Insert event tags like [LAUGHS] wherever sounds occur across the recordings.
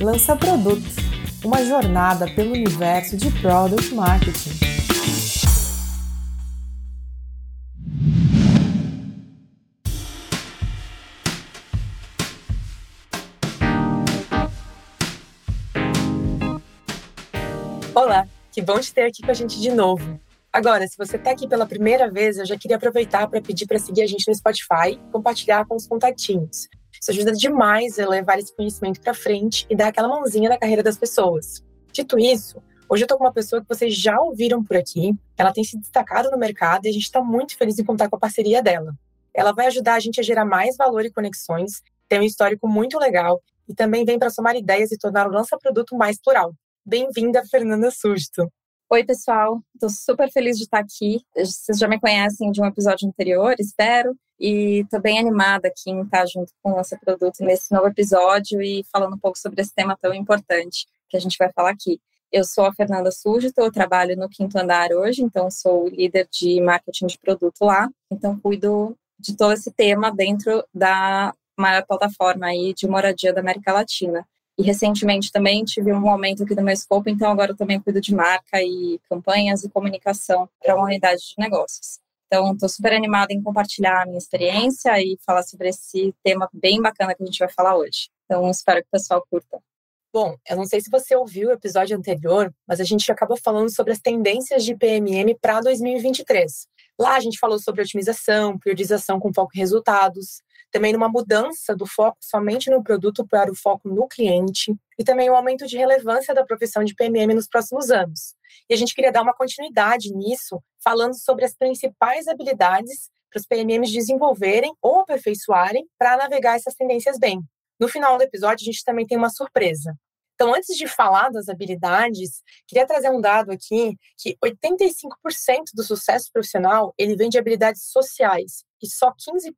Lança Produto, uma jornada pelo universo de Product Marketing. Olá, que bom te ter aqui com a gente de novo. Agora, se você está aqui pela primeira vez, eu já queria aproveitar para pedir para seguir a gente no Spotify compartilhar com os contatinhos. Isso ajuda demais a levar esse conhecimento para frente e dar aquela mãozinha na carreira das pessoas. Dito isso, hoje eu estou com uma pessoa que vocês já ouviram por aqui. Ela tem se destacado no mercado e a gente está muito feliz em contar com a parceria dela. Ela vai ajudar a gente a gerar mais valor e conexões, tem um histórico muito legal e também vem para somar ideias e tornar o lança-produto mais plural. Bem-vinda, Fernanda Susto. Oi, pessoal. Estou super feliz de estar aqui. Vocês já me conhecem de um episódio anterior, espero. E estou bem animada aqui em estar junto com o nosso produto nesse novo episódio e falando um pouco sobre esse tema tão importante que a gente vai falar aqui. Eu sou a Fernanda Súgito, eu trabalho no Quinto Andar hoje, então sou líder de marketing de produto lá. Então cuido de todo esse tema dentro da maior plataforma aí de moradia da América Latina. E recentemente também tive um aumento aqui do meu escopo, então agora eu também cuido de marca e campanhas e comunicação para uma unidade de negócios. Então, estou super animada em compartilhar a minha experiência e falar sobre esse tema bem bacana que a gente vai falar hoje. Então, espero que o pessoal curta. Bom, eu não sei se você ouviu o episódio anterior, mas a gente acabou falando sobre as tendências de PMM para 2023. Lá a gente falou sobre otimização, priorização com foco em resultados, também numa mudança do foco somente no produto para o foco no cliente e também o aumento de relevância da profissão de PMM nos próximos anos. E a gente queria dar uma continuidade nisso, falando sobre as principais habilidades para os PMMs desenvolverem ou aperfeiçoarem para navegar essas tendências bem. No final do episódio, a gente também tem uma surpresa. Então, antes de falar das habilidades, queria trazer um dado aqui que 85% do sucesso profissional ele vem de habilidades sociais e só 15%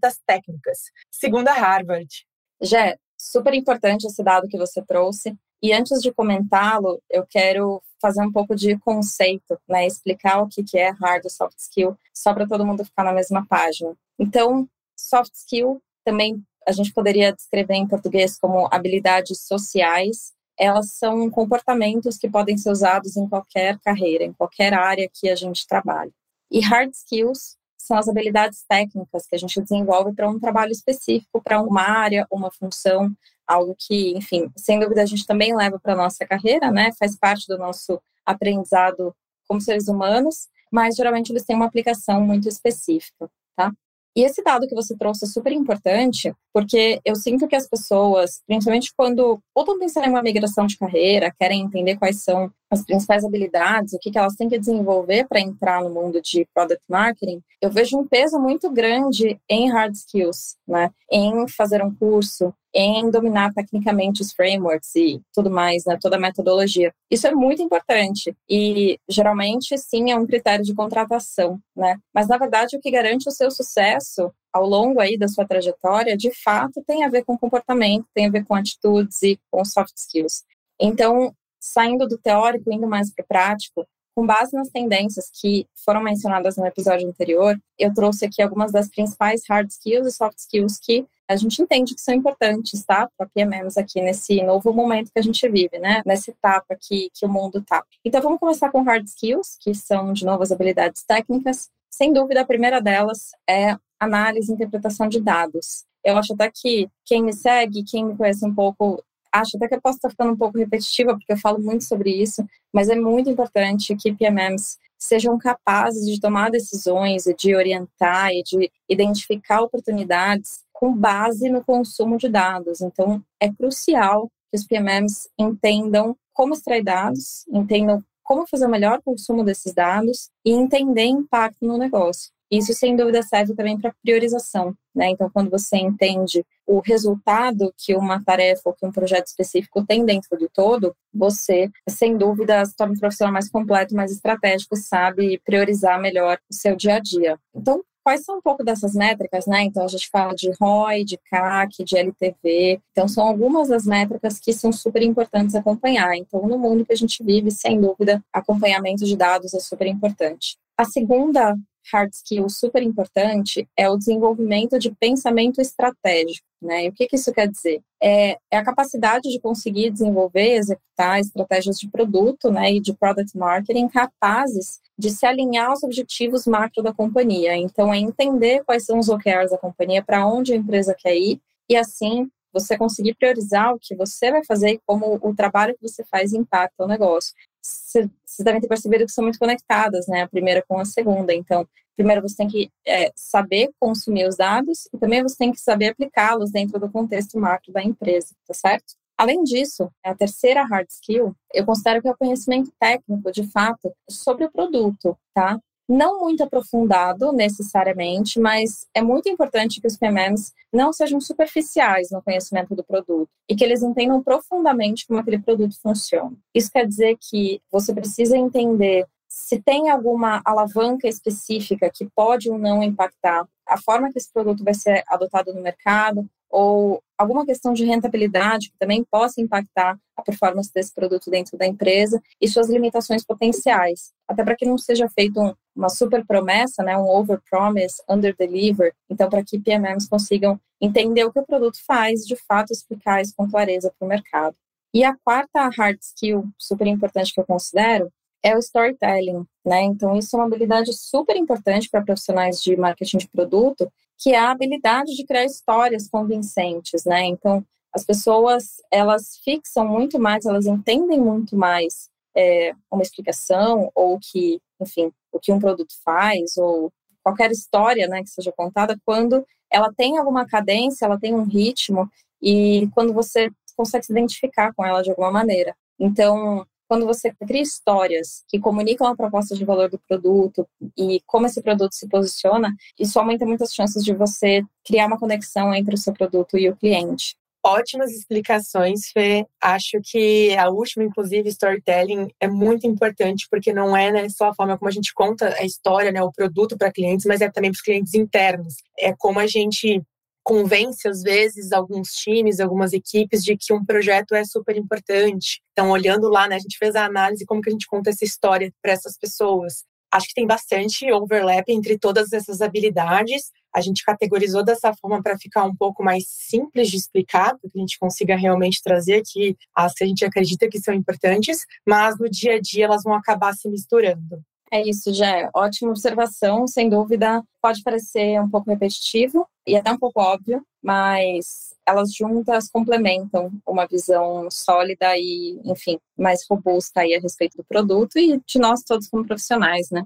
das técnicas, segundo a Harvard. Jé, super importante esse dado que você trouxe. E antes de comentá-lo, eu quero fazer um pouco de conceito, né? Explicar o que é hard e soft skill, só para todo mundo ficar na mesma página. Então, soft skill também a gente poderia descrever em português como habilidades sociais. Elas são comportamentos que podem ser usados em qualquer carreira, em qualquer área que a gente trabalhe. E hard skills são as habilidades técnicas que a gente desenvolve para um trabalho específico, para uma área, uma função, algo que, enfim, sem dúvida a gente também leva para nossa carreira, né? Faz parte do nosso aprendizado como seres humanos, mas geralmente eles têm uma aplicação muito específica, tá? E esse dado que você trouxe é super importante, porque eu sinto que as pessoas, principalmente quando ou estão pensando em uma migração de carreira, querem entender quais são as principais habilidades, o que, que elas têm que desenvolver para entrar no mundo de product marketing, eu vejo um peso muito grande em hard skills, né? Em fazer um curso, em dominar tecnicamente os frameworks e tudo mais, né? Toda a metodologia. Isso é muito importante e geralmente sim é um critério de contratação, né? Mas na verdade o que garante o seu sucesso ao longo aí da sua trajetória, de fato, tem a ver com comportamento, tem a ver com atitudes e com soft skills. Então, saindo do teórico, indo mais para o prático, com base nas tendências que foram mencionadas no episódio anterior, eu trouxe aqui algumas das principais hard skills e soft skills que a gente entende que são importantes, tá? Para PMMs aqui nesse novo momento que a gente vive, né? Nessa etapa que, que o mundo tá. Então vamos começar com hard skills, que são de novo as habilidades técnicas. Sem dúvida, a primeira delas é análise e interpretação de dados. Eu acho até que quem me segue, quem me conhece um pouco, acho até que eu posso estar ficando um pouco repetitiva, porque eu falo muito sobre isso, mas é muito importante que PMMs sejam capazes de tomar decisões e de orientar e de identificar oportunidades com base no consumo de dados. Então, é crucial que os PMMs entendam como extrair dados, entendam como fazer o melhor consumo desses dados e entender impacto no negócio. Isso, sem dúvida, serve também para priorização. Né? Então, quando você entende o resultado que uma tarefa ou que um projeto específico tem dentro do todo, você, sem dúvida, se torna um profissional mais completo, mais estratégico, sabe priorizar melhor o seu dia a dia. Então, quais são um pouco dessas métricas, né? Então, a gente fala de ROI, de CAC, de LTV. Então, são algumas das métricas que são super importantes acompanhar. Então, no mundo que a gente vive, sem dúvida, acompanhamento de dados é super importante. A segunda hard skill super importante é o desenvolvimento de pensamento estratégico. Né? E o que, que isso quer dizer? É, é, a capacidade de conseguir desenvolver executar estratégias de produto né, e de product marketing capazes de se alinhar aos objetivos macro da companhia. Então, é entender quais são os OKRs da companhia, para onde a empresa quer ir, e assim você conseguir priorizar o que você vai fazer e como o trabalho que você faz impacta o negócio. Vocês devem ter percebido que são muito conectadas, né? A primeira com a segunda. Então, primeiro você tem que é, saber consumir os dados e também você tem que saber aplicá-los dentro do contexto macro da empresa, tá certo? Além disso, a terceira hard skill, eu considero que é o conhecimento técnico, de fato, sobre o produto, tá? Não muito aprofundado necessariamente, mas é muito importante que os PMMs não sejam superficiais no conhecimento do produto e que eles entendam profundamente como aquele produto funciona. Isso quer dizer que você precisa entender se tem alguma alavanca específica que pode ou não impactar a forma que esse produto vai ser adotado no mercado, ou alguma questão de rentabilidade que também possa impactar a performance desse produto dentro da empresa e suas limitações potenciais, até para que não seja feito um, uma super promessa, né, um over promise, under deliver, então para que PMMs consigam entender o que o produto faz, de fato explicar isso com clareza para o mercado. E a quarta hard skill super importante que eu considero é o storytelling, né? Então isso é uma habilidade super importante para profissionais de marketing de produto que é a habilidade de criar histórias convincentes, né? Então, as pessoas, elas fixam muito mais, elas entendem muito mais é, uma explicação ou que, enfim, o que um produto faz ou qualquer história, né, que seja contada quando ela tem alguma cadência, ela tem um ritmo e quando você consegue se identificar com ela de alguma maneira. Então, quando você cria histórias que comunicam a proposta de valor do produto e como esse produto se posiciona, isso aumenta muitas chances de você criar uma conexão entre o seu produto e o cliente. Ótimas explicações, Fê. Acho que a última, inclusive, storytelling, é muito importante, porque não é né, só a forma como a gente conta a história, né, o produto para clientes, mas é também para os clientes internos. É como a gente convence, às vezes, alguns times, algumas equipes de que um projeto é super importante. Então, olhando lá, né, a gente fez a análise como que a gente conta essa história para essas pessoas. Acho que tem bastante overlap entre todas essas habilidades. A gente categorizou dessa forma para ficar um pouco mais simples de explicar, para que a gente consiga realmente trazer aqui as que a gente acredita que são importantes, mas no dia a dia elas vão acabar se misturando. É isso, já. Ótima observação, sem dúvida. Pode parecer um pouco repetitivo e até um pouco óbvio, mas elas juntas complementam uma visão sólida e, enfim, mais robusta aí a respeito do produto e de nós todos como profissionais, né?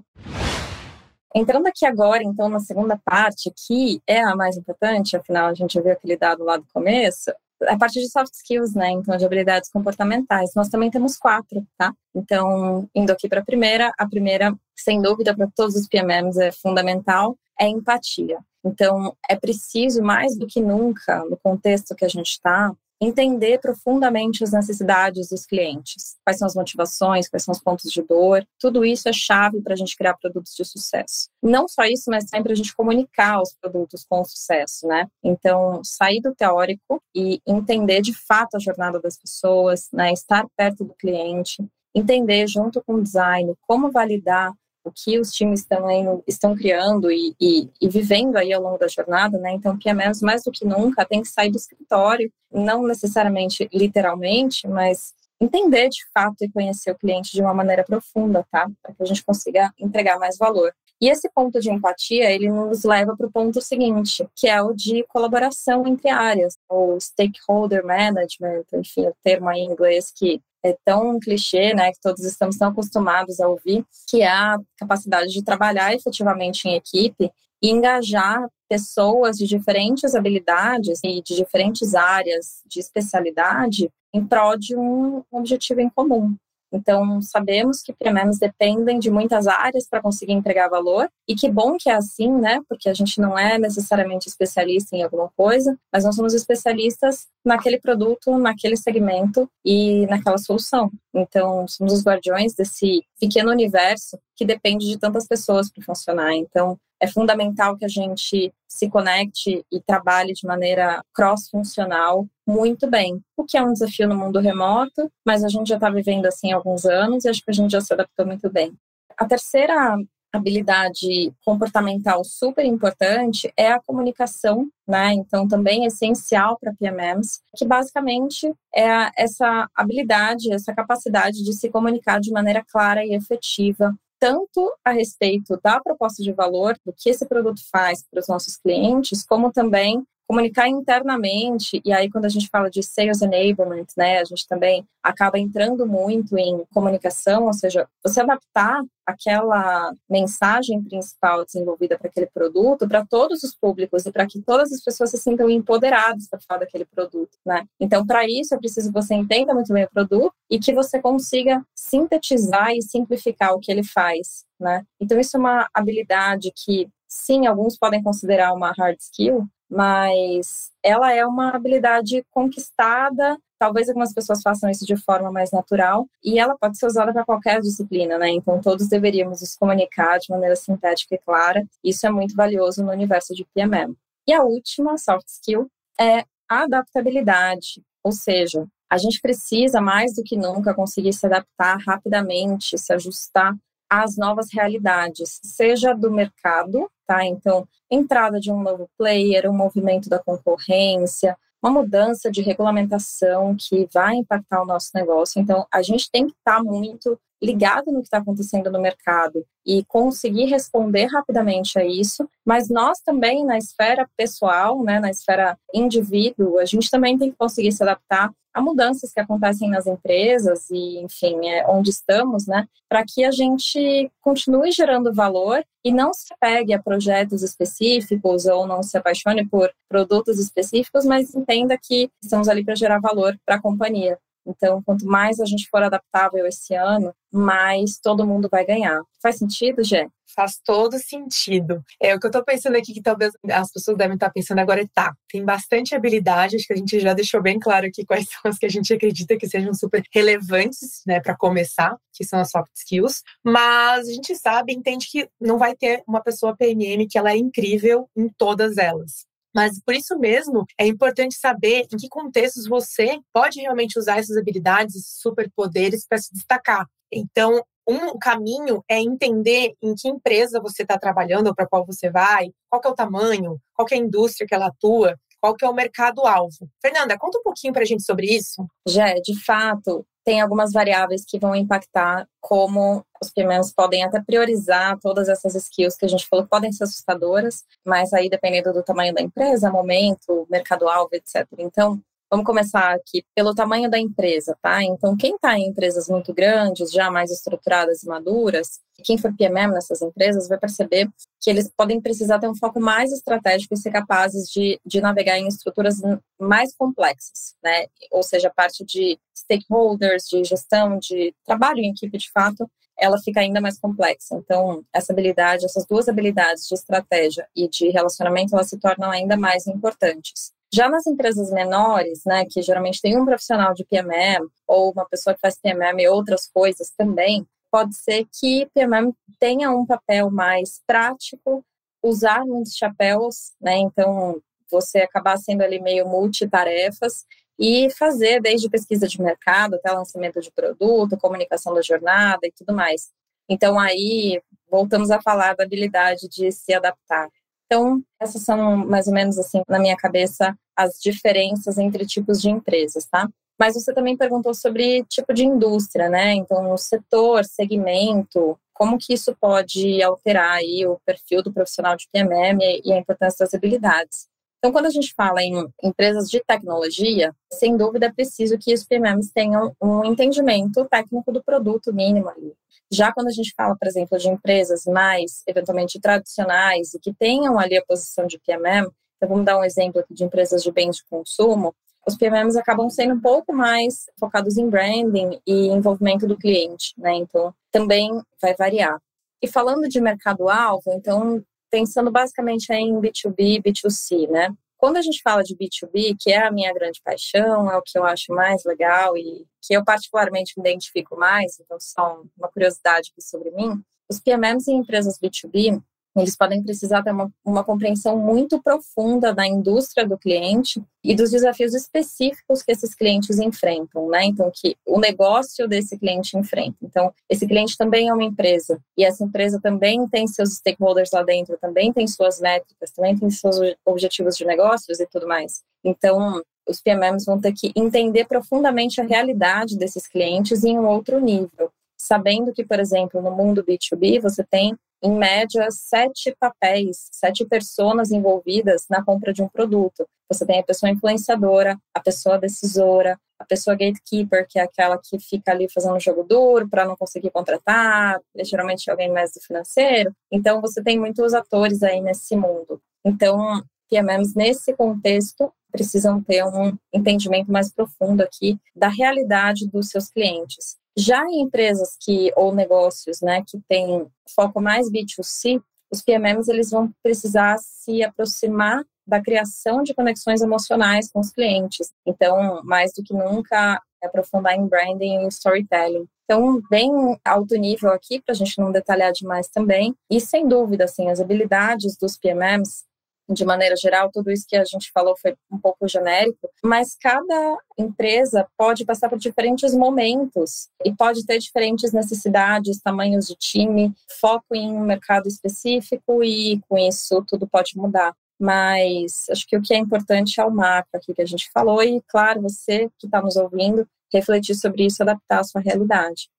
Entrando aqui agora, então, na segunda parte, que é a mais importante, afinal a gente viu aquele dado lá do começo, a parte de soft skills, né? Então, de habilidades comportamentais. Nós também temos quatro, tá? Então, indo aqui para a primeira, a primeira, sem dúvida, para todos os PMMs é fundamental, é empatia. Então, é preciso, mais do que nunca, no contexto que a gente está, entender profundamente as necessidades dos clientes, quais são as motivações, quais são os pontos de dor. Tudo isso é chave para a gente criar produtos de sucesso. Não só isso, mas para a gente comunicar os produtos com sucesso, né? Então, sair do teórico e entender de fato a jornada das pessoas, né? Estar perto do cliente, entender junto com o design como validar o que os times estão, estão criando e, e, e, vivendo aí ao longo da jornada, né? Então, PMS, mais do que nunca, tem que sair do escritório, não necessariamente literalmente, mas entender de fato e conhecer o cliente de uma maneira profunda, tá? Para que a gente consiga entregar mais valor. E esse ponto de empatia, ele nos leva para o ponto seguinte, que é o de colaboração entre áreas, ou stakeholder management, enfim, o termo aí em inglês que é tão clichê, né, que todos estamos tão acostumados a ouvir, que é a capacidade de trabalhar efetivamente em equipe e engajar pessoas de diferentes habilidades e de diferentes áreas de especialidade em prol de um objetivo em comum. Então, sabemos que PMMs dependem de muitas áreas para conseguir entregar valor, e que bom que é assim, né? Porque a gente não é necessariamente especialista em alguma coisa, mas nós somos especialistas naquele produto, naquele segmento e naquela solução. Então, somos os guardiões desse pequeno universo que depende de tantas pessoas para funcionar. Então, é fundamental que a gente se conecte e trabalhe de maneira cross-funcional muito bem, o que é um desafio no mundo remoto, mas a gente já está vivendo assim há alguns anos e acho que a gente já se adaptou muito bem. A terceira habilidade comportamental super importante é a comunicação, né? Então também é essencial para PMMs, que basicamente é essa habilidade, essa capacidade de se comunicar de maneira clara e efetiva tanto a respeito da proposta de valor, do que esse produto faz para os nossos clientes, como também comunicar internamente, e aí quando a gente fala de sales enablement, né, a gente também acaba entrando muito em comunicação, ou seja, você adaptar aquela mensagem principal desenvolvida para aquele produto para todos os públicos e para que todas as pessoas se sintam empoderadas para falar daquele produto, né? Então, para isso é preciso que você entenda muito bem o produto e que você consiga sintetizar e simplificar o que ele faz, né? Então, isso é uma habilidade que sim, alguns podem considerar uma hard skill, mas ela é uma habilidade conquistada. Talvez algumas pessoas façam isso de forma mais natural e ela pode ser usada para qualquer disciplina, né? Então todos deveríamos nos comunicar de maneira sintética e clara. Isso é muito valioso no universo de PMM. E a última soft skill é a adaptabilidade, ou seja, a gente precisa mais do que nunca conseguir se adaptar rapidamente, se ajustar às novas realidades, seja do mercado, tá? Então, entrada de um novo player, um movimento da concorrência, uma mudança de regulamentação que vai impactar o nosso negócio. Então, a gente tem que estar muito ligado no que está acontecendo no mercado e conseguir responder rapidamente a isso. Mas nós também, na esfera pessoal, né, na esfera indivíduo, a gente também tem que conseguir se adaptar a mudanças que acontecem nas empresas e, enfim, é onde estamos, né, para que a gente continue gerando valor e não se pegue a projetos específicos ou não se apaixone por produtos específicos, mas entenda que estamos ali para gerar valor para a companhia. Então, quanto mais a gente for adaptável esse ano, mais todo mundo vai ganhar. Faz sentido, Gê? Faz todo sentido. É o que eu estou pensando aqui, que talvez as pessoas devem estar pensando agora é, tá, tem bastante habilidade, acho que a gente já deixou bem claro aqui quais [LAUGHS] são as que a gente acredita que sejam super relevantes, né, para começar, que são as soft skills, mas a gente sabe, entende que não vai ter uma pessoa PMM que ela é incrível em todas elas. Mas por isso mesmo é importante saber em que contextos você pode realmente usar essas habilidades, esses superpoderes para se destacar. Então, um caminho é entender em que empresa você está trabalhando ou para qual você vai, qual é o tamanho, qual é a indústria que ela atua, qual que é o mercado-alvo. Fernanda, conta um pouquinho para a gente sobre isso. Já, de fato, tem algumas variáveis que vão impactar como os PMs podem até priorizar todas essas skills que a gente falou, podem ser assustadoras, mas aí dependendo do tamanho da empresa, momento, mercado-alvo, etc. Então, Vamos começar aqui pelo tamanho da empresa, tá? Então, quem está em empresas muito grandes, já mais estruturadas e maduras, quem for PMM nessas empresas vai perceber que eles podem precisar ter um foco mais estratégico e ser capazes de, de navegar em estruturas mais complexas, né? Ou seja, a parte de stakeholders, de gestão, de trabalho em equipe de fato, ela fica ainda mais complexa. Então, essa habilidade, essas duas habilidades de estratégia e de relacionamento, elas se tornam ainda mais importantes. Já nas empresas menores, né, que geralmente tem um profissional de PMM ou uma pessoa que faz PMM e outras coisas também, pode ser que PMM tenha um papel mais prático, usar muitos chapéus, né? Então, você acabar sendo ali meio multitarefas e fazer desde pesquisa de mercado até lançamento de produto, comunicação da jornada e tudo mais. Então, aí voltamos a falar da habilidade de se adaptar. Então, essas são mais ou menos assim, na minha cabeça, as diferenças entre tipos de empresas, tá? Mas você também perguntou sobre tipo de indústria, né? Então, setor, segmento, como que isso pode alterar aí o perfil do profissional de PMM e a importância das habilidades. Então, quando a gente fala em empresas de tecnologia, sem dúvida é preciso que os PMMs tenham um entendimento técnico do produto mínimo ali. Já quando a gente fala, por exemplo, de empresas mais, eventualmente, tradicionais e que tenham ali a posição de PMM, então vamos dar um exemplo aqui de empresas de bens de consumo, os PMMs acabam sendo um pouco mais focados em branding e envolvimento do cliente, né? Então, também vai variar. E falando de mercado-alvo, então, pensando basicamente em B2B, B2C, né? Quando a gente fala de B2B, que é a minha grande paixão, é o que eu acho mais legal e que eu particularmente me identifico mais, então só uma curiosidade aqui sobre mim, os PMMs em empresas B2B, eles podem precisar ter uma, uma compreensão muito profunda da indústria do cliente e dos desafios específicos que esses clientes enfrentam, né? Então, que o negócio desse cliente enfrenta. Então, esse cliente também é uma empresa e essa empresa também tem seus stakeholders lá dentro, também tem suas métricas, também tem seus objetivos de negócios e tudo mais. Então, os PMMs vão ter que entender profundamente a realidade desses clientes em um outro nível sabendo que, por exemplo, no mundo B2B, você tem, em média, sete papéis, sete pessoas envolvidas na compra de um produto. Você tem a pessoa influenciadora, a pessoa decisora, a pessoa gatekeeper, que é aquela que fica ali fazendo jogo duro para não conseguir contratar, é geralmente alguém mais do financeiro. Então, você tem muitos atores aí nesse mundo. Então, PMMs, nesse contexto, precisam ter um entendimento mais profundo aqui da realidade dos seus clientes. Já em empresas que ou negócios, né, que têm foco mais B2C, os PMMs eles vão precisar se aproximar da criação de conexões emocionais com os clientes. Então, mais do que nunca, aprofundar em branding e storytelling. Então, bem alto nível aqui, para a gente não detalhar demais também. E, sem dúvida, assim, as habilidades dos PMMs de maneira geral, tudo isso que a gente falou foi um pouco genérico, mas cada empresa pode passar por diferentes momentos e pode ter diferentes necessidades, tamanhos de time, foco em um mercado específico e com isso tudo pode mudar. Mas acho que o que é importante é o mapa aqui que a gente falou e, claro, você que está nos ouvindo, refletir sobre isso, adaptar a sua realidade.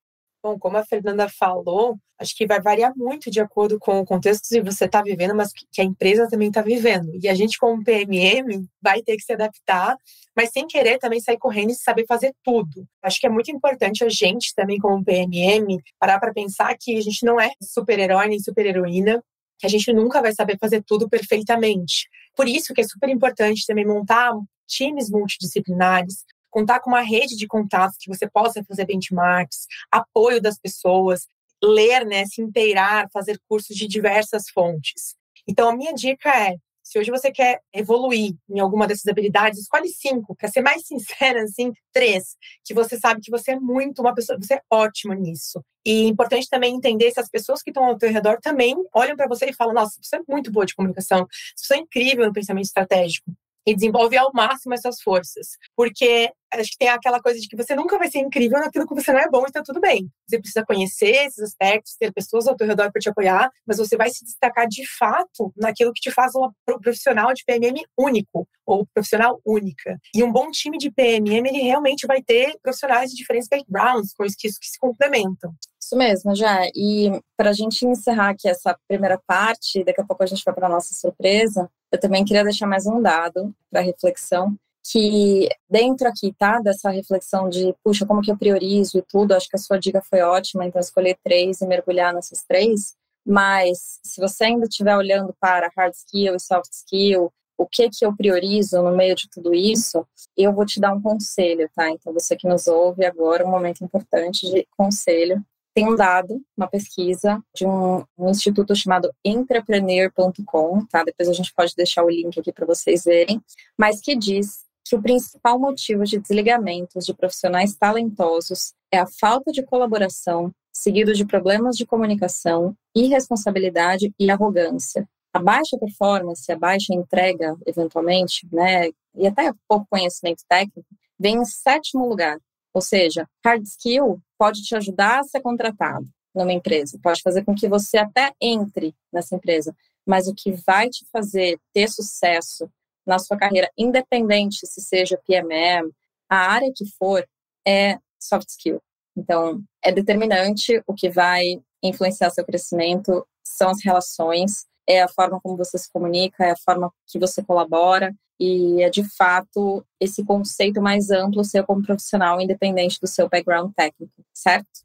Bom, como a Fernanda falou, acho que vai variar muito de acordo com o contexto que você está vivendo, mas que a empresa também está vivendo. E a gente, como PMM, vai ter que se adaptar, mas sem querer também sair correndo e saber fazer tudo. Acho que é muito importante a gente também, como PMM, parar para pensar que a gente não é super-herói nem super-heroína, que a gente nunca vai saber fazer tudo perfeitamente. Por isso que é super importante também montar times multidisciplinares, contar com uma rede de contatos que você possa fazer benchmarks, apoio das pessoas, ler, né, se inteirar, fazer cursos de diversas fontes. Então, a minha dica é: se hoje você quer evoluir em alguma dessas habilidades, escolhe cinco. Para ser mais [LAUGHS] sincera, assim, três. Que você sabe que você é muito uma pessoa, você é ótima nisso. E é importante também entender se as pessoas que estão ao teu redor também olham para você e falam: nossa, você é muito boa de comunicação, você é incrível no pensamento estratégico e desenvolve ao máximo essas forças. Porque acho que tem aquela coisa de que você nunca vai ser incrível naquilo que você não é bom e tá tudo bem. Você precisa conhecer esses aspectos, ter pessoas ao teu redor para te apoiar, mas você vai se destacar de fato naquilo que te faz um profissional de PMM único ou profissional única. E um bom time de PMM, ele realmente vai ter profissionais de diferentes backgrounds, coisas que, que se complementam. Isso mesmo, já. E para a gente encerrar aqui essa primeira parte, daqui a pouco a gente vai para nossa surpresa, eu também queria deixar mais um dado para reflexão, que dentro aqui, tá, dessa reflexão de, puxa, como que eu priorizo e tudo, acho que a sua dica foi ótima, então escolher três e mergulhar nessas três, mas se você ainda estiver olhando para hard skill e soft skill, o que que eu priorizo no meio de tudo isso, eu vou te dar um conselho, tá? Então você que nos ouve agora, um momento importante de conselho tem um dado, uma pesquisa de um, um instituto chamado entrepreneur.com, tá? Depois a gente pode deixar o link aqui para vocês verem, mas que diz que o principal motivo de desligamentos de profissionais talentosos é a falta de colaboração, seguido de problemas de comunicação, irresponsabilidade e arrogância. A baixa performance, a baixa entrega, eventualmente, né, e até pouco conhecimento técnico, vem em sétimo lugar, ou seja, hard skill pode te ajudar a ser contratado numa empresa, pode fazer com que você até entre nessa empresa, mas o que vai te fazer ter sucesso na sua carreira, independente se seja PMM, a área que for, é soft skill. Então, é determinante o que vai influenciar seu crescimento são as relações, é a forma como você se comunica, é a forma que você colabora, e é de fato esse conceito mais amplo seu como profissional, independente do seu background técnico, certo?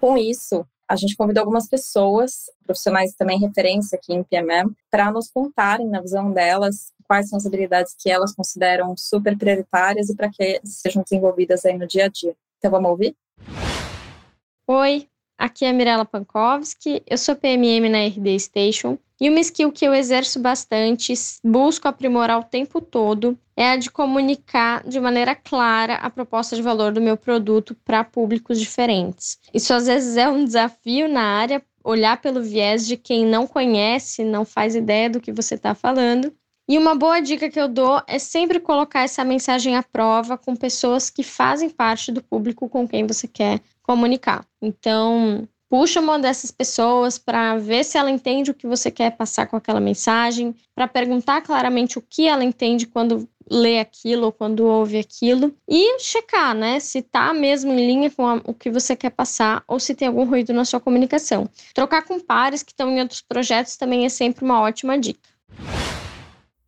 Com isso, a gente convidou algumas pessoas, profissionais também referência aqui em PMM, para nos contarem, na visão delas, quais são as habilidades que elas consideram super prioritárias e para que sejam desenvolvidas aí no dia a dia. Então, vamos ouvir? Oi, aqui é Mirella Pankowski, eu sou PMM na RD Station e uma skill que eu exerço bastante, busco aprimorar o tempo todo, é a de comunicar de maneira clara a proposta de valor do meu produto para públicos diferentes. Isso às vezes é um desafio na área, olhar pelo viés de quem não conhece, não faz ideia do que você está falando. E uma boa dica que eu dou é sempre colocar essa mensagem à prova com pessoas que fazem parte do público com quem você quer comunicar. Então, puxa uma dessas pessoas para ver se ela entende o que você quer passar com aquela mensagem, para perguntar claramente o que ela entende quando lê aquilo ou quando ouve aquilo e checar, né, se tá mesmo em linha com a, o que você quer passar ou se tem algum ruído na sua comunicação. Trocar com pares que estão em outros projetos também é sempre uma ótima dica.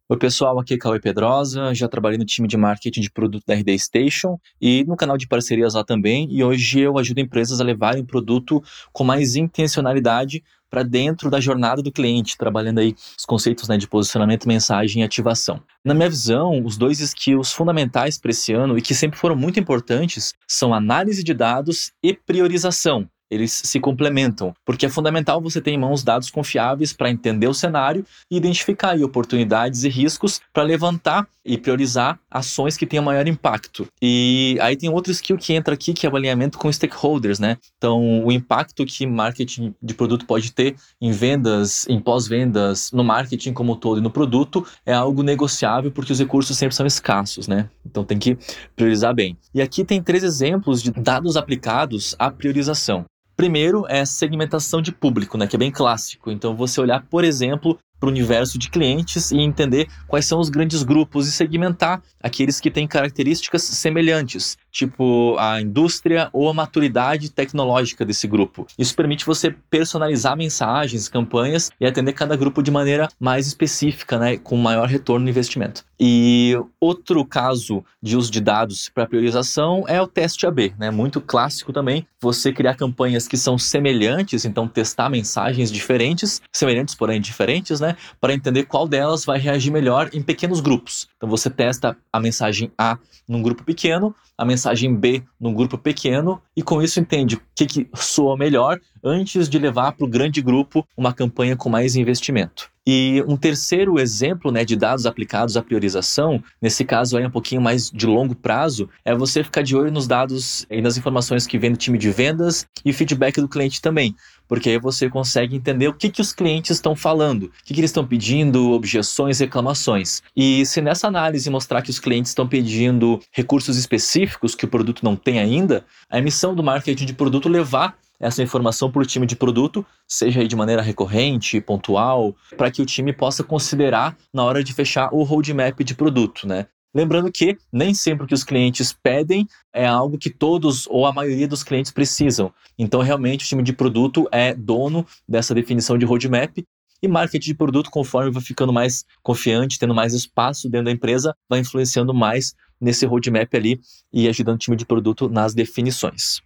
Oi pessoal, aqui é Cauê Pedrosa, já trabalhei no time de marketing de produto da RD Station e no canal de parcerias lá também, e hoje eu ajudo empresas a levarem produto com mais intencionalidade para dentro da jornada do cliente, trabalhando aí os conceitos né, de posicionamento, mensagem e ativação. Na minha visão, os dois skills fundamentais para esse ano e que sempre foram muito importantes são análise de dados e priorização eles se complementam, porque é fundamental você ter em mãos dados confiáveis para entender o cenário e identificar oportunidades e riscos para levantar e priorizar ações que tenham maior impacto. E aí tem outro skill que entra aqui, que é o alinhamento com stakeholders, né? Então, o impacto que marketing de produto pode ter em vendas, em pós-vendas, no marketing como um todo e no produto é algo negociável porque os recursos sempre são escassos, né? Então tem que priorizar bem. E aqui tem três exemplos de dados aplicados à priorização. Primeiro é segmentação de público, né, que é bem clássico. Então, você olhar, por exemplo, para o universo de clientes e entender quais são os grandes grupos e segmentar aqueles que têm características semelhantes, tipo a indústria ou a maturidade tecnológica desse grupo. Isso permite você personalizar mensagens, campanhas e atender cada grupo de maneira mais específica, né, com maior retorno no investimento. E outro caso de uso de dados para priorização é o teste AB, né? Muito clássico também. Você criar campanhas que são semelhantes, então testar mensagens diferentes, semelhantes porém diferentes, né? Para entender qual delas vai reagir melhor em pequenos grupos. Então você testa a mensagem A num grupo pequeno, a mensagem B num grupo pequeno e com isso entende o que, que soa melhor antes de levar para o grande grupo uma campanha com mais investimento. E um terceiro exemplo né, de dados aplicados à priorização, nesse caso aí um pouquinho mais de longo prazo, é você ficar de olho nos dados e nas informações que vem do time de vendas e feedback do cliente também. Porque aí você consegue entender o que, que os clientes estão falando, o que, que eles estão pedindo, objeções, reclamações. E se nessa análise mostrar que os clientes estão pedindo recursos específicos que o produto não tem ainda, a emissão do marketing de produto levar essa informação para o time de produto, seja de maneira recorrente, pontual, para que o time possa considerar na hora de fechar o roadmap de produto, né? Lembrando que nem sempre o que os clientes pedem é algo que todos ou a maioria dos clientes precisam. Então, realmente, o time de produto é dono dessa definição de roadmap e marketing de produto, conforme vai ficando mais confiante, tendo mais espaço dentro da empresa, vai influenciando mais nesse roadmap ali e ajudando o time de produto nas definições.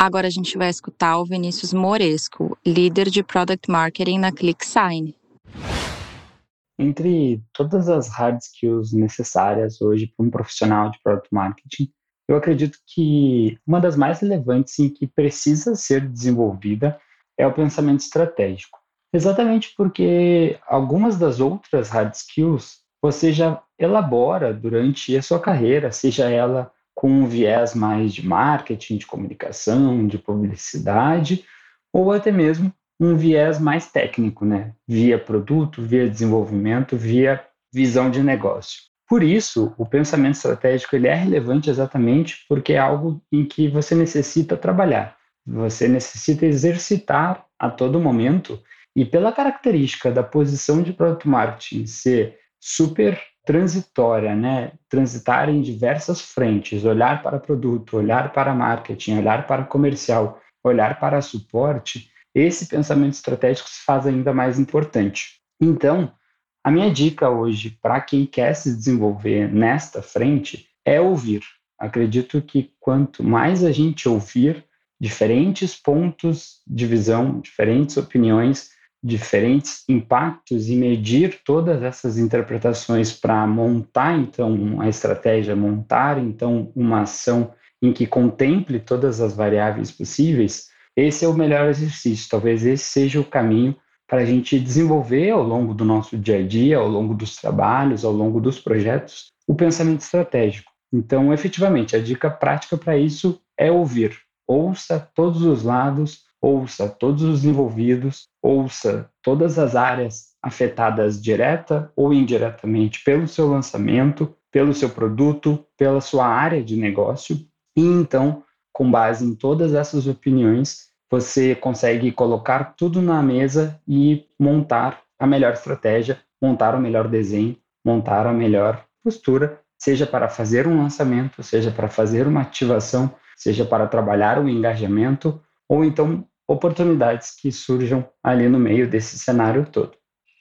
Agora a gente vai escutar o Vinícius Moresco, líder de Product Marketing na ClickSign. Entre todas as hard skills necessárias hoje para um profissional de Product Marketing, eu acredito que uma das mais relevantes e que precisa ser desenvolvida é o pensamento estratégico. Exatamente porque algumas das outras hard skills você já elabora durante a sua carreira, seja ela com um viés mais de marketing, de comunicação, de publicidade, ou até mesmo um viés mais técnico, né? Via produto, via desenvolvimento, via visão de negócio. Por isso, o pensamento estratégico ele é relevante exatamente porque é algo em que você necessita trabalhar, você necessita exercitar a todo momento e pela característica da posição de produto marketing ser super transitória, né? Transitar em diversas frentes, olhar para produto, olhar para marketing, olhar para comercial, olhar para suporte, esse pensamento estratégico se faz ainda mais importante. Então, a minha dica hoje para quem quer se desenvolver nesta frente é ouvir. Acredito que quanto mais a gente ouvir diferentes pontos de visão, diferentes opiniões, diferentes impactos e medir todas essas interpretações para montar então a estratégia, montar então uma ação em que contemple todas as variáveis possíveis, esse é o melhor exercício. Talvez esse seja o caminho para a gente desenvolver ao longo do nosso dia a dia, ao longo dos trabalhos, ao longo dos projetos, o pensamento estratégico. Então, efetivamente, a dica prática para isso é ouvir. Ouça todos os lados, ouça todos os envolvidos, ouça todas as áreas afetadas direta ou indiretamente pelo seu lançamento, pelo seu produto, pela sua área de negócio, e então, com base em todas essas opiniões, você consegue colocar tudo na mesa e montar a melhor estratégia, montar o melhor desenho, montar a melhor postura, seja para fazer um lançamento, seja para fazer uma ativação, seja para trabalhar o engajamento, ou então oportunidades que surjam ali no meio desse cenário todo.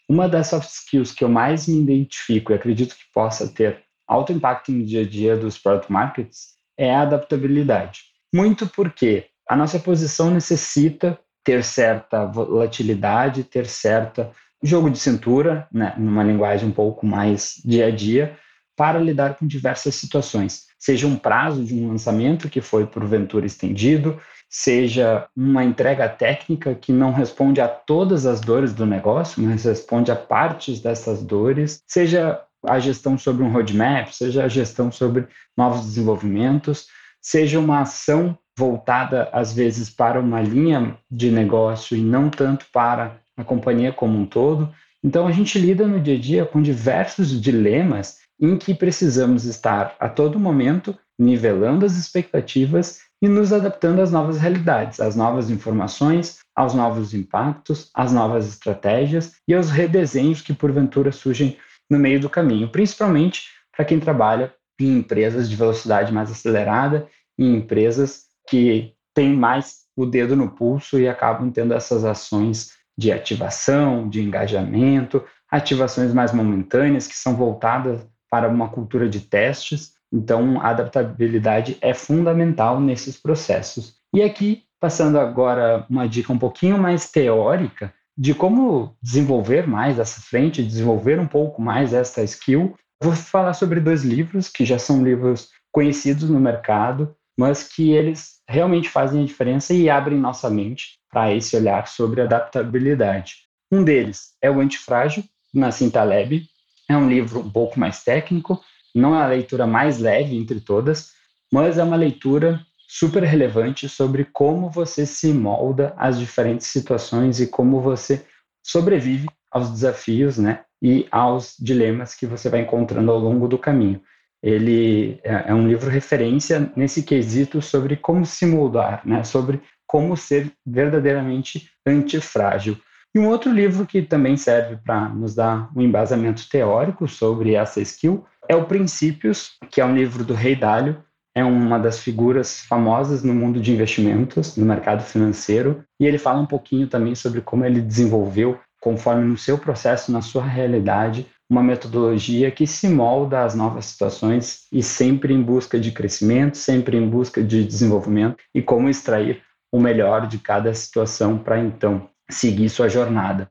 Uma das soft skills que eu mais me identifico e acredito que possa ter alto impacto no dia a dia dos product markets é a adaptabilidade. Muito porque a nossa posição necessita ter certa volatilidade, ter certa jogo de cintura, né, numa linguagem um pouco mais dia a dia, para lidar com diversas situações. Seja um prazo de um lançamento que foi porventura estendido, seja uma entrega técnica que não responde a todas as dores do negócio, mas responde a partes dessas dores, seja a gestão sobre um roadmap, seja a gestão sobre novos desenvolvimentos, seja uma ação voltada às vezes para uma linha de negócio e não tanto para a companhia como um todo. Então a gente lida no dia a dia com diversos dilemas em que precisamos estar a todo momento nivelando as expectativas e nos adaptando às novas realidades, às novas informações, aos novos impactos, às novas estratégias e aos redesenhos que porventura surgem no meio do caminho, principalmente para quem trabalha em empresas de velocidade mais acelerada, em empresas que têm mais o dedo no pulso e acabam tendo essas ações de ativação, de engajamento, ativações mais momentâneas que são voltadas para uma cultura de testes. Então, a adaptabilidade é fundamental nesses processos. E aqui, passando agora uma dica um pouquinho mais teórica de como desenvolver mais essa frente, desenvolver um pouco mais essa skill, vou falar sobre dois livros que já são livros conhecidos no mercado, mas que eles realmente fazem a diferença e abrem nossa mente para esse olhar sobre adaptabilidade. Um deles é o Antifrágil, Nassim Taleb. É um livro um pouco mais técnico, não é a leitura mais leve entre todas, mas é uma leitura super relevante sobre como você se molda às diferentes situações e como você sobrevive aos desafios, né, e aos dilemas que você vai encontrando ao longo do caminho. Ele é, é um livro referência nesse quesito sobre como se moldar, né, sobre como ser verdadeiramente antifrágil. E um outro livro que também serve para nos dar um embasamento teórico sobre essa skill é o Princípios, que é um livro do Rei Dalio, é uma das figuras famosas no mundo de investimentos, no mercado financeiro, e ele fala um pouquinho também sobre como ele desenvolveu, conforme no seu processo, na sua realidade, uma metodologia que se molda às novas situações e sempre em busca de crescimento, sempre em busca de desenvolvimento e como extrair o melhor de cada situação para então seguir sua jornada.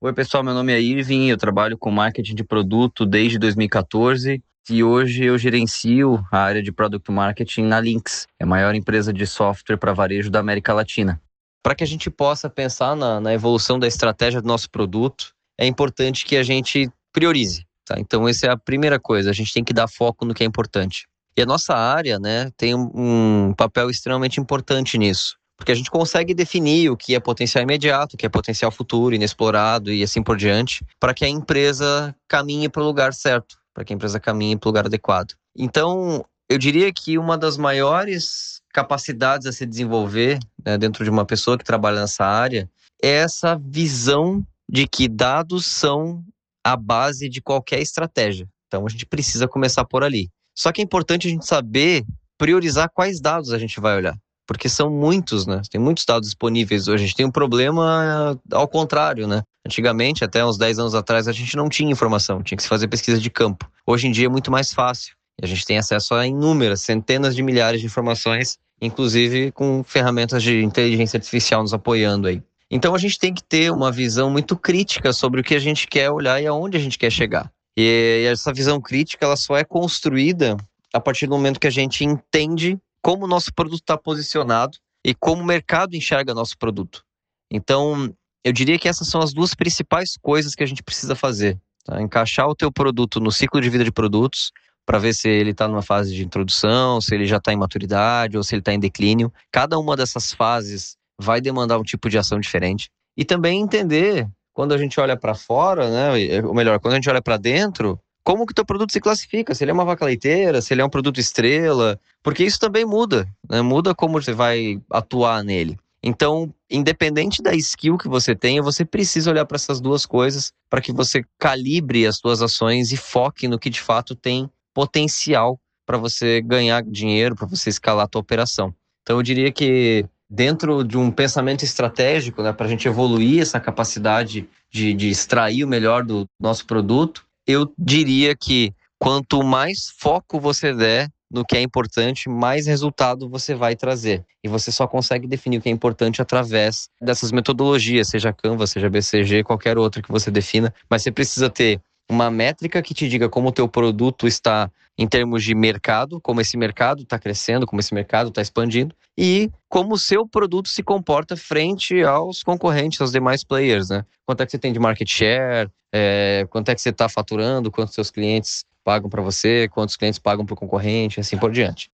Oi, pessoal, meu nome é Irving, eu trabalho com marketing de produto desde 2014 e hoje eu gerencio a área de Product Marketing na Lynx, é a maior empresa de software para varejo da América Latina. Para que a gente possa pensar na, na, evolução da estratégia do nosso produto, é importante que a gente priorize. Tá? Então, essa é a primeira coisa, a gente tem que dar foco no que é importante. E a nossa área né, tem um papel extremamente importante nisso, porque a gente consegue definir o que é potencial imediato, o que é potencial futuro, inexplorado e assim por diante, para que a empresa caminhe para o lugar certo para que a empresa caminhe para o lugar adequado. Então, eu diria que uma das maiores capacidades a se desenvolver né, dentro de uma pessoa que trabalha nessa área é essa visão de que dados são a base de qualquer estratégia. Então, a gente precisa começar por ali. Só que é importante a gente saber priorizar quais dados a gente vai olhar porque são muitos, né? Tem muitos dados disponíveis hoje. A gente tem um problema ao contrário, né? Antigamente, até uns 10 anos atrás, a gente não tinha informação, tinha que se fazer pesquisa de campo. Hoje em dia é muito mais fácil. E a gente tem acesso a inúmeras, centenas de milhares de informações, inclusive com ferramentas de inteligência artificial nos apoiando aí. Então a gente tem que ter uma visão muito crítica sobre o que a gente quer olhar e aonde a gente quer chegar. E essa visão crítica ela só é construída a partir do momento que a gente entende como o nosso produto está posicionado e como o mercado enxerga nosso produto. Então, eu diria que essas são as duas principais coisas que a gente precisa fazer. Tá? Encaixar o teu produto no ciclo de vida de produtos, para ver se ele está numa fase de introdução, se ele já está em maturidade ou se ele está em declínio. Cada uma dessas fases vai demandar um tipo de ação diferente. E também entender, quando a gente olha para fora, né, ou melhor, quando a gente olha para dentro, como que teu produto se classifica, se ele é uma vaca leiteira, se ele é um produto estrela, porque isso também muda, né? muda como você vai atuar nele. Então, independente da skill que você tenha, você precisa olhar para essas duas coisas para que você calibre as suas ações e foque no que de fato tem potencial para você ganhar dinheiro, para você escalar a tua operação. Então, eu diria que dentro de um pensamento estratégico, né, para a gente evoluir essa capacidade de, de extrair o melhor do nosso produto, eu diria que quanto mais foco você der no que é importante, mais resultado você vai trazer. E você só consegue definir o que é importante através dessas metodologias, seja Canva, seja BCG, qualquer outra que você defina, mas você precisa ter uma métrica que te diga como o teu produto está em termos de mercado, como esse mercado está crescendo, como esse mercado está expandindo, e como o seu produto se comporta frente aos concorrentes, aos demais players, né? Quanto é que você tem de market share, é, quanto é que você está faturando, quantos seus clientes pagam para você, quantos clientes pagam para o concorrente, assim por diante.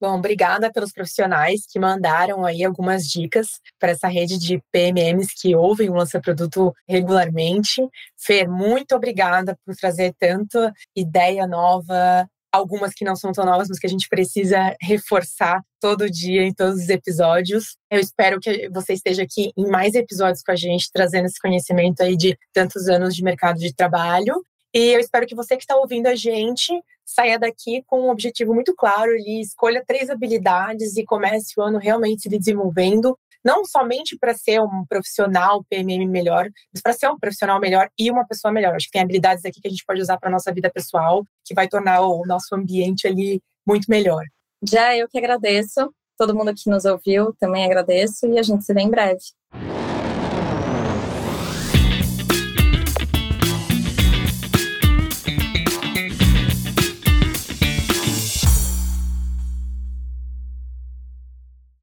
Bom, obrigada pelos profissionais que mandaram aí algumas dicas para essa rede de PMMs que ouvem o Lança Produto regularmente. Fer, muito obrigada por trazer tanta ideia nova, algumas que não são tão novas, mas que a gente precisa reforçar todo dia em todos os episódios. Eu espero que você esteja aqui em mais episódios com a gente, trazendo esse conhecimento aí de tantos anos de mercado de trabalho. E eu espero que você que está ouvindo a gente saia daqui com um objetivo muito claro e escolha três habilidades e comece o ano realmente se desenvolvendo, não somente para ser um profissional PMM melhor, mas para ser um profissional melhor e uma pessoa melhor. Acho que tem habilidades aqui que a gente pode usar para nossa vida pessoal, que vai tornar o nosso ambiente ali muito melhor. Já eu que agradeço. Todo mundo que nos ouviu também agradeço e a gente se vê em breve.